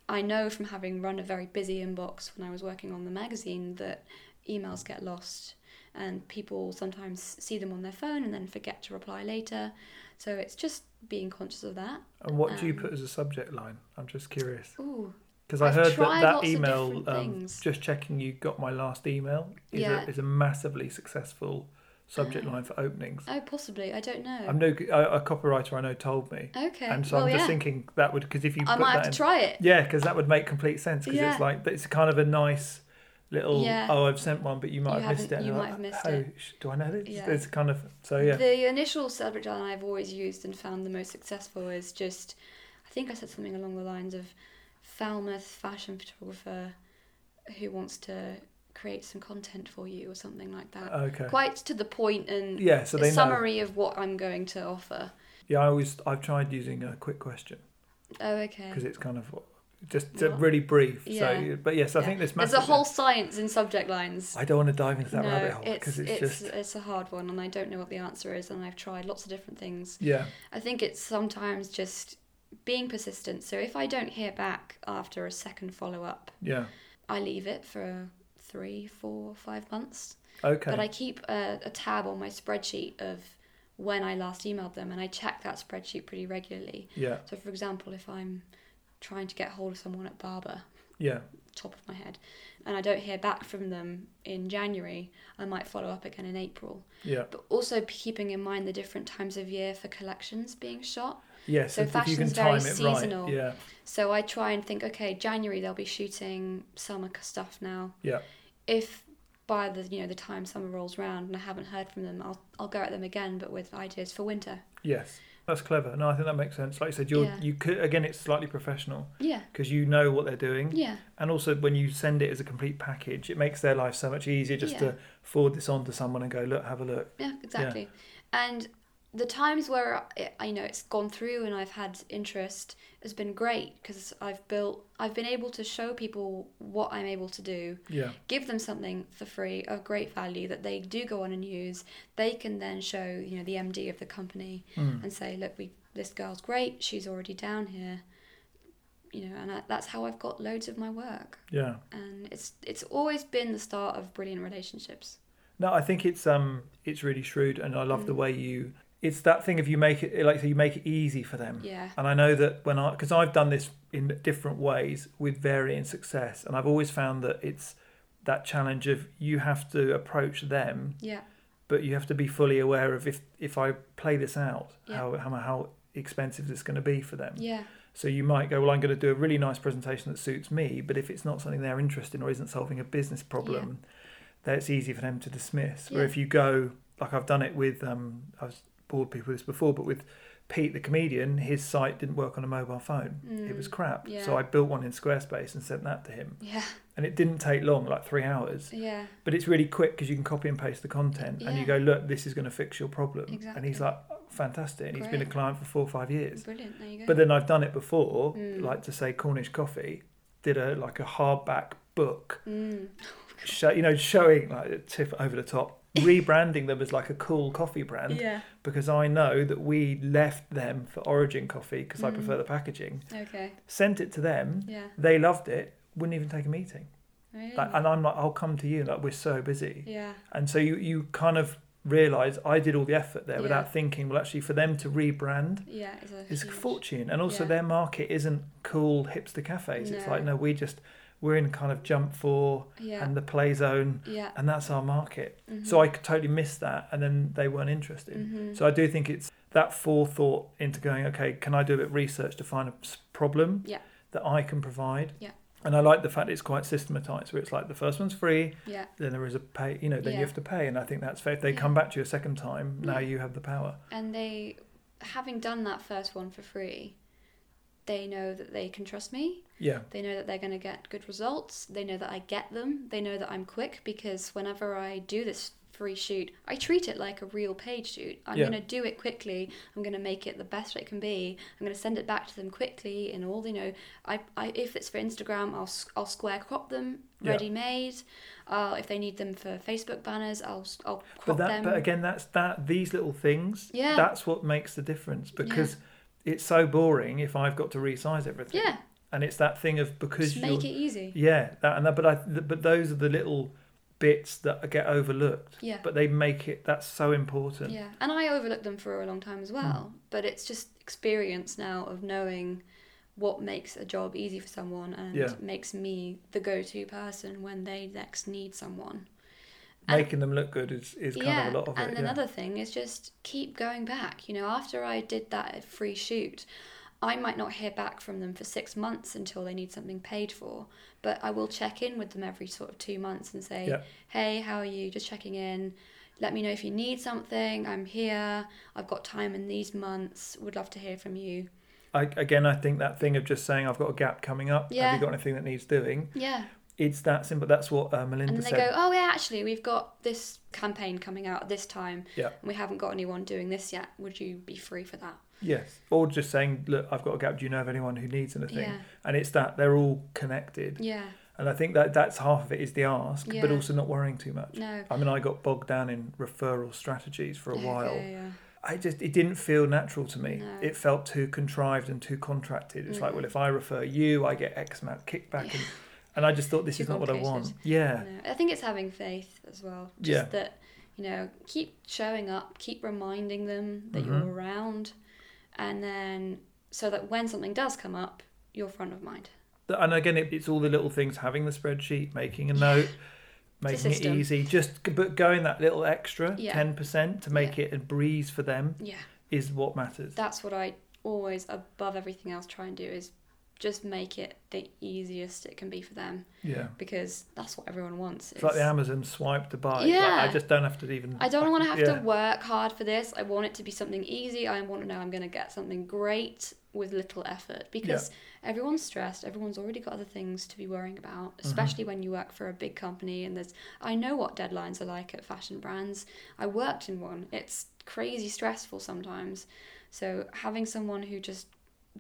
I know from having run a very busy inbox when I was working on the magazine that emails get lost and people sometimes see them on their phone and then forget to reply later. So it's just being conscious of that. And what do you Um, put as a subject line? I'm just curious Ooh, because I heard that that email, um, just checking you got my last email, is Yeah. a is a massively successful subject Ah. line for openings. oh, possibly. I don't know. I'm no a, a copywriter I know told me, okay. and so well, I'm just yeah. thinking that would because if you I put might that have in, to try it. yeah, because that would make complete sense because Yeah. it's like but it's kind of a nice little Yeah. oh I've sent one but you might You have missed it. you might like, have missed oh, it. sh- do I know this? Yeah. It's kind of so yeah The initial subject line I've always used and found the most successful is just, I think I said something along the lines of Falmouth fashion photographer who wants to create some content for you or something like that. okay Quite to the point and yeah so they know summary of what I'm going to offer. yeah I always I've tried using a quick question Oh, okay. because it's kind of just really brief. Yeah. So, but yes, I Yeah. think this matters. There's a whole science in subject lines. I don't want to dive into that no, rabbit hole it's because it's, it's just it's a hard one, and I don't know what the answer is, and I've tried lots of different things. yeah, I think it's sometimes just being persistent. So if I don't hear back after a second follow up, yeah. I leave it for three, four, five months. Okay. But I keep a, a tab on my spreadsheet of when I last emailed them, and I check that spreadsheet pretty regularly. yeah, So, for example, if I'm trying to get hold of someone at Barbour, yeah, top of my head, and I don't hear back from them in January, I might follow up again in April. yeah. But also keeping in mind the different times of year for collections being shot. Yes, So if you can fashion's very it seasonal. right. Yeah, So I try and think, okay, January they'll be shooting summer stuff now. yeah, If by the you know the time summer rolls round and I haven't heard from them, I'll I'll go at them again, but with ideas for winter. yes. That's clever. No, I think that makes sense. Like you said, you're Yeah. you could again. It's slightly professional Yeah, because you know what they're doing, yeah, and also when you send it as a complete package, it makes their life so much easier just Yeah. to forward this on to someone and go, look, have a look. yeah, exactly. And the times where it, you know it's gone through and I've had interest has been great because I've built I've been able to show people what I'm able to do Yeah, give them something for free of great value that they do go on and use they can then show you know the md of the company Mm. and say look we this girl's great she's already down here you know and I, that's how i've got loads of my work yeah. and it's it's always been the start of brilliant relationships No, I think it's um it's really shrewd, and I love the Mm. way you. It's that thing of you make it like so you make it easy for them. yeah And I know that when I, because I've done this in different ways with varying success, and I've always found that it's that challenge of you have to approach them, Yeah. but you have to be fully aware of if if I play this out, Yeah. how how how expensive this is going to be for them. Yeah. So you might go, well, I'm going to do a really nice presentation that suits me, but if it's not something they're interested in or isn't solving a business problem, then it's easy for them to dismiss. Where Yeah. if you go, like I've done it with, um, I've bored people with this before, but with Pete the comedian, his site didn't work on a mobile phone. It was Mm, crap. So. I built one in Squarespace and sent that to him. Yeah. And it didn't take long, like three hours. Yeah. But it's really quick because you can copy and paste the content and you go, look, this is going to fix your problem. Exactly. And he's like, fantastic. And he's been a client for four or five years. Brilliant. There you go. But then I've done it before, Mm. like to say Cornish Coffee did a like a hardback book, Mm. show, you know, showing like a tip over the top, rebranding them as like a cool coffee brand Yeah. because I know that we left them for Origin Coffee because I Mm. prefer the packaging. Okay. Sent it to them, Yeah. they loved it, wouldn't even take a meeting. Really? Like, and I'm like, I'll come to you. Like we're so busy, yeah. and so you you kind of realise I did all the effort there Yeah. without thinking. Well, actually, for them to rebrand Yeah. It's a is huge- fortune, and also yeah. their market isn't cool hipster cafes. It's like no, we just we're in kind of jump for Yeah. and the play zone, yeah. and that's our market. Mhm. So I could totally miss that, and then they weren't interested. Mhm. So I do think it's that forethought into going, okay, can I do a bit of research to find a problem Yeah. that I can provide? Yeah. And I like the fact it's quite systematized, where it's like the first one's free, Yeah. then there is a pay, you know, then you have to pay, and I think that's fair. If they come back to you a second time, now you have the power. And they, having done that first one for free, they know that they can trust me. Yeah, They know that they're going to get good results. They know that I get them. They know that I'm quick because whenever I do this free shoot, I treat it like a real paid shoot. I'm Yeah. going to do it quickly. I'm going to make it the best it can be. I'm going to send it back to them quickly and all, you know, I, I if it's for Instagram, I'll, I'll square crop them, Yeah. ready made. Uh, if they need them for Facebook banners, I'll, I'll crop but that, them. but again, that's that. These little things, Yeah. that's what makes the difference because it's so boring if I've got to resize everything. yeah, and it's that thing of because just you're make it easy. yeah that and that, but I but those are the little bits that get overlooked. Yeah. But they make it that's so important. Yeah, and I overlooked them for a long time as well. Mm. But it's just experience now of knowing what makes a job easy for someone and Yeah. makes me the go-to person when they next need someone. And- Making them look good is, is kind yeah, of a lot of and it. Yeah. And another thing is just keep going back. You know, after I did that free shoot, I might not hear back from them for six months until they need something paid for, but I will check in with them every sort of two months and say, Yeah. hey, how are you? Just checking in. Let me know if you need something. I'm here. I've got time in these months. Would love to hear from you. I, again, I think that thing of just saying I've got a gap coming up. Have you got anything that needs doing? Yeah. It's that simple. That's what uh, Melinda said. And they go, oh, yeah, actually, we've got this campaign coming out at this time. Yeah. And we haven't got anyone doing this yet. Would you be free for that? Yes. Or just saying, look, I've got a gap. Do you know of anyone who needs anything? Yeah. And it's that they're all connected. Yeah. And I think that that's half of it is the ask, but also not worrying too much. No. I mean, I got bogged down in referral strategies for a while. Yeah. I just it didn't feel natural to me. No. It felt too contrived and too contracted. It's like, Mm. well, if I refer you, I get X amount kickback, Yeah. and and I just thought this Too is not what I want. Yeah, No, I think it's having faith as well. Just Yeah. that, you know, keep showing up, keep reminding them that Mhm. you're around, and then so that when something does come up, you're front of mind. and again, it, it's all the little things: having the spreadsheet, making a note, making it easy. Just but going that little extra Yeah. ten percent to make it a breeze for them Yeah. is what matters. That's what I always, above everything else, try and do is just make it the easiest it can be for them yeah. because that's what everyone wants. It's like the Amazon swipe to buy. Like, Yeah. I just don't have to even. I don't want to have yeah. to work hard for this. I want it to be something easy. I want to know I'm going to get something great with little effort because everyone's stressed. Everyone's already got other things to be worrying about, Mm-hmm. especially when you work for a big company and there's I know what deadlines are like at fashion brands. I worked in one. It's crazy stressful sometimes. So having someone who just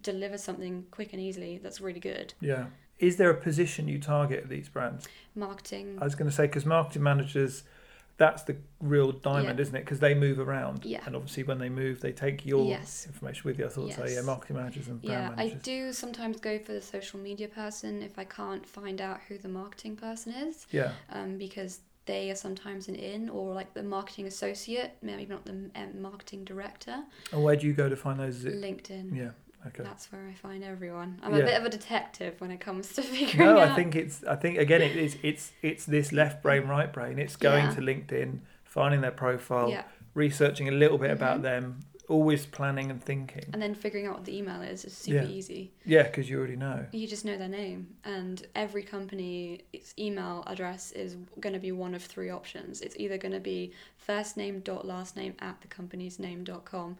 delivers something quick and easily that's really good. Yeah. Is there a position you target at these brands? Marketing. I was going to say because marketing managers, that's the real diamond, Yeah. isn't it? Because they move around, Yeah. and obviously when they move, they take your Yes. information with you. I thought so. Yeah, marketing managers and brand Yeah, I managers. do sometimes go for the social media person if I can't find out who the marketing person is, Yeah, um, because they are sometimes an in or like the marketing associate, maybe not the um, marketing director. and where do you go to find those? LinkedIn. Yeah, Okay. That's where I find everyone. I'm a bit of a detective when it comes to figuring No, out. I think it's. I think again, it is. It's it's this left brain, right brain. It's going Yeah. to LinkedIn, finding their profile, Yeah, researching a little bit about Mhm. them, always planning and thinking. and then figuring out what the email is is super Yeah. easy. Yeah, because you already know. You just know their name, and every company, its email address is going to be one of three options. It's either going to be first name dot last name at the company's name dot com,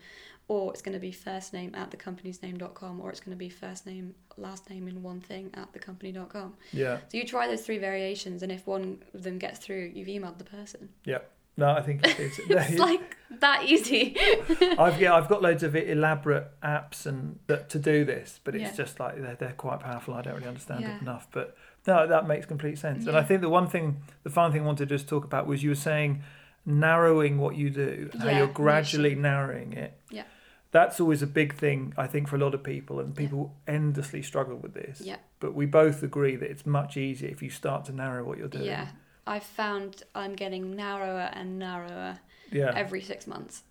or it's going to be first name at the company's name dot com, or it's going to be first name last name in one thing at the company dot com. Yeah. So you try those three variations, and if one of them gets through, you've emailed the person. yeah No, I think it's. It's like that easy. I've yeah, I've got loads of elaborate apps and that to do this, but it's Yeah. just like they're they're quite powerful. I don't really understand Yeah. it enough, but no, that makes complete sense. And I think the one thing, the final thing I wanted to just talk about was you were saying narrowing what you do, how you're gradually narrowing it. Yeah. That's always a big thing, I think, for a lot of people, and people endlessly struggle with this. Yeah. But we both agree that it's much easier if you start to narrow what you're doing. Yeah, I've found I'm getting narrower and narrower Yeah. every six months,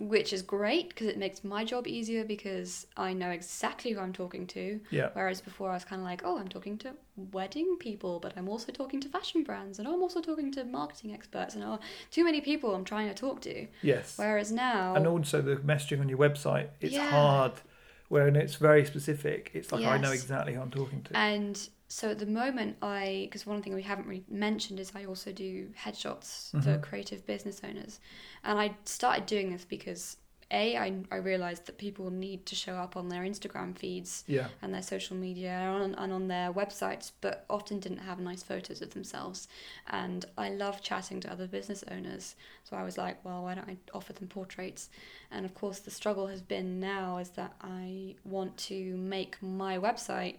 which is great because it makes my job easier because I know exactly who I'm talking to. yeah. Whereas before I was kind of like, oh, I'm talking to wedding people, but I'm also talking to fashion brands, and oh, I'm also talking to marketing experts, and oh, too many people I'm trying to talk to. Yes. Whereas now, and also the messaging on your website it's Yeah. hard when it's very specific it's like i know exactly who i'm talking to And so at the moment, I because one thing we haven't really mentioned is I also do headshots for Mhm. creative business owners, and I started doing this because a I, I realized that people need to show up on their Instagram feeds yeah and their social media and on, and on their websites, but often didn't have nice photos of themselves. And I love chatting to other business owners, so I was like, well, why don't I offer them portraits? And of course, the struggle has been now is that I want to make my website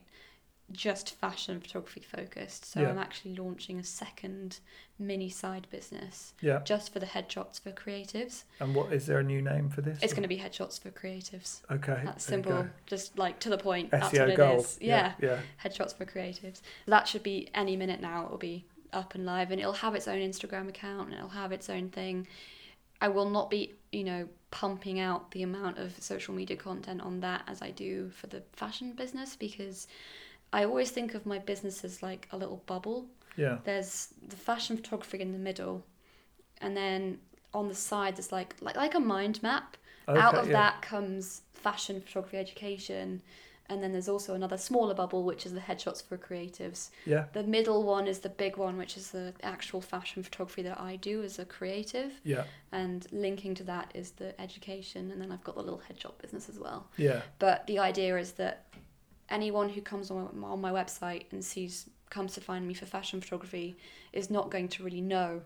just fashion photography focused. So Yeah. I'm actually launching a second mini side business yeah just for the headshots for creatives. and what is there a new name for this It's going to be headshots for creatives. okay That's simple, just like to the point. That's what it gold is. Yeah. yeah headshots for creatives. That should be any minute now. It'll be up and live, and it'll have its own Instagram account, and it'll have its own thing. I will not be, you know, pumping out the amount of social media content on that as I do for the fashion business because I always think of my business as like a little bubble. yeah. There's the fashion photography in the middle, and then on the side there's like like like a mind map. Okay, out of yeah. that comes fashion photography education and then there's also another smaller bubble which is the headshots for creatives. Yeah. The middle one is the big one which is the actual fashion photography that i do as a creative. Yeah. And linking to that is the education and then i've got the little headshot business as well. Yeah. But the idea is that anyone who comes on my, on my website and sees comes to find me for fashion photography is not going to really know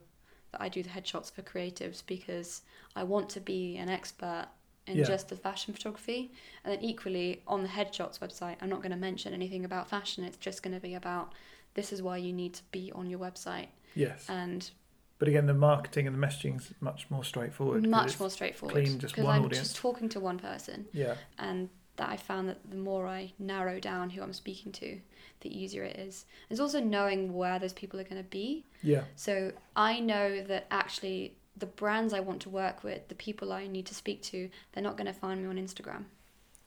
that I do the headshots for creatives because I want to be an expert in Yeah. just the fashion photography. And then equally on the headshots website, I'm not going to mention anything about fashion. It's just going to be about this is why you need to be on your website yes and but again the marketing and the messaging is much more straightforward. much more straightforward clean, just because one I'm audience. just talking to one person. yeah and that I found that the more I narrow down who I'm speaking to, the easier it is. It's also knowing where those people are going to be. yeah So I know that actually the brands I want to work with, the people I need to speak to, they're not going to find me on Instagram.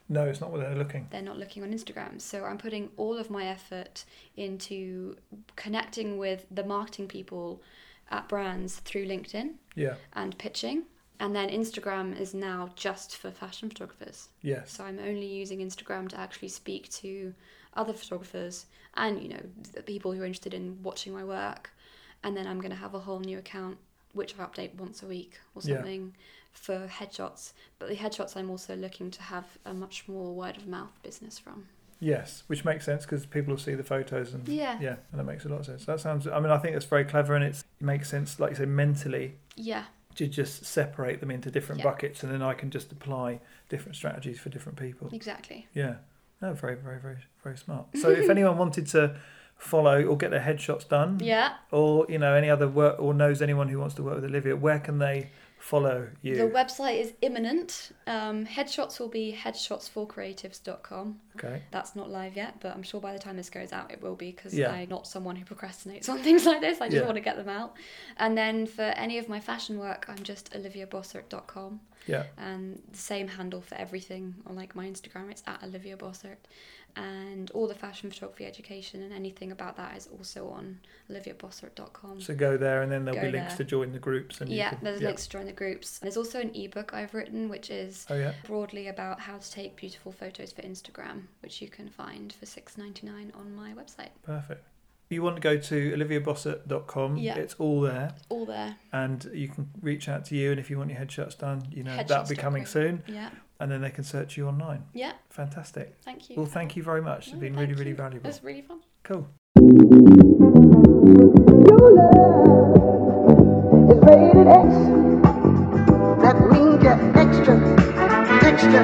no it's not where they're looking They're not looking on Instagram. So I'm putting all of my effort into connecting with the marketing people at brands through LinkedIn yeah and pitching. And then Instagram is now just for fashion photographers. yes So I'm only using Instagram to actually speak to other photographers and you know the people who are interested in watching my work. And then I'm going to have a whole new account which I update once a week or Yeah. something for headshots. But the headshots I'm also looking to have a much more word of mouth business from. yes which makes sense because people will see the photos and Yeah. yeah and that makes a lot of sense that sounds i mean i think it's very clever and it's, it makes sense like you say mentally Yeah. To just separate them into different Yeah. buckets and then I can just apply different strategies for different people. Exactly. Yeah. No, very, very, very, very smart. So if anyone wanted to follow or get their headshots done Yeah. or, you know, any other work or knows anyone who wants to work with Olivia, where can they follow you? The website is imminent. Um, headshots will be headshotsforcreatives.com. okay. That's not live yet, but I'm sure by the time this goes out, it will be because Yeah. I'm not someone who procrastinates on things like this. I just Yeah. want to get them out. And then for any of my fashion work, I'm just oliviabossert.com. Yeah. And the same handle for everything on like my Instagram, it's at Olivia Bossert. And all the fashion photography education and anything about that is also on oliviabossert.com. So go there, and then there'll Go be links there. to join the groups. And yeah, can- there's yeah. links to join the groups. There's also an ebook I've written, which is Oh yeah. broadly about how to take beautiful photos for Instagram, which you can find for six ninety nine on my website. Perfect. If you want to go to oliviabossert.com, Yeah. it's all there, All there. and you can reach out to you. And if you want your headshots done, you know that'll be coming soon, Yeah, and then they can search you online. yeah. Fantastic. Thank you. Well, thank you very much. It's No, been really, really you. valuable. It was really fun. Cool. Your love is rated X. That means you're extra, extra,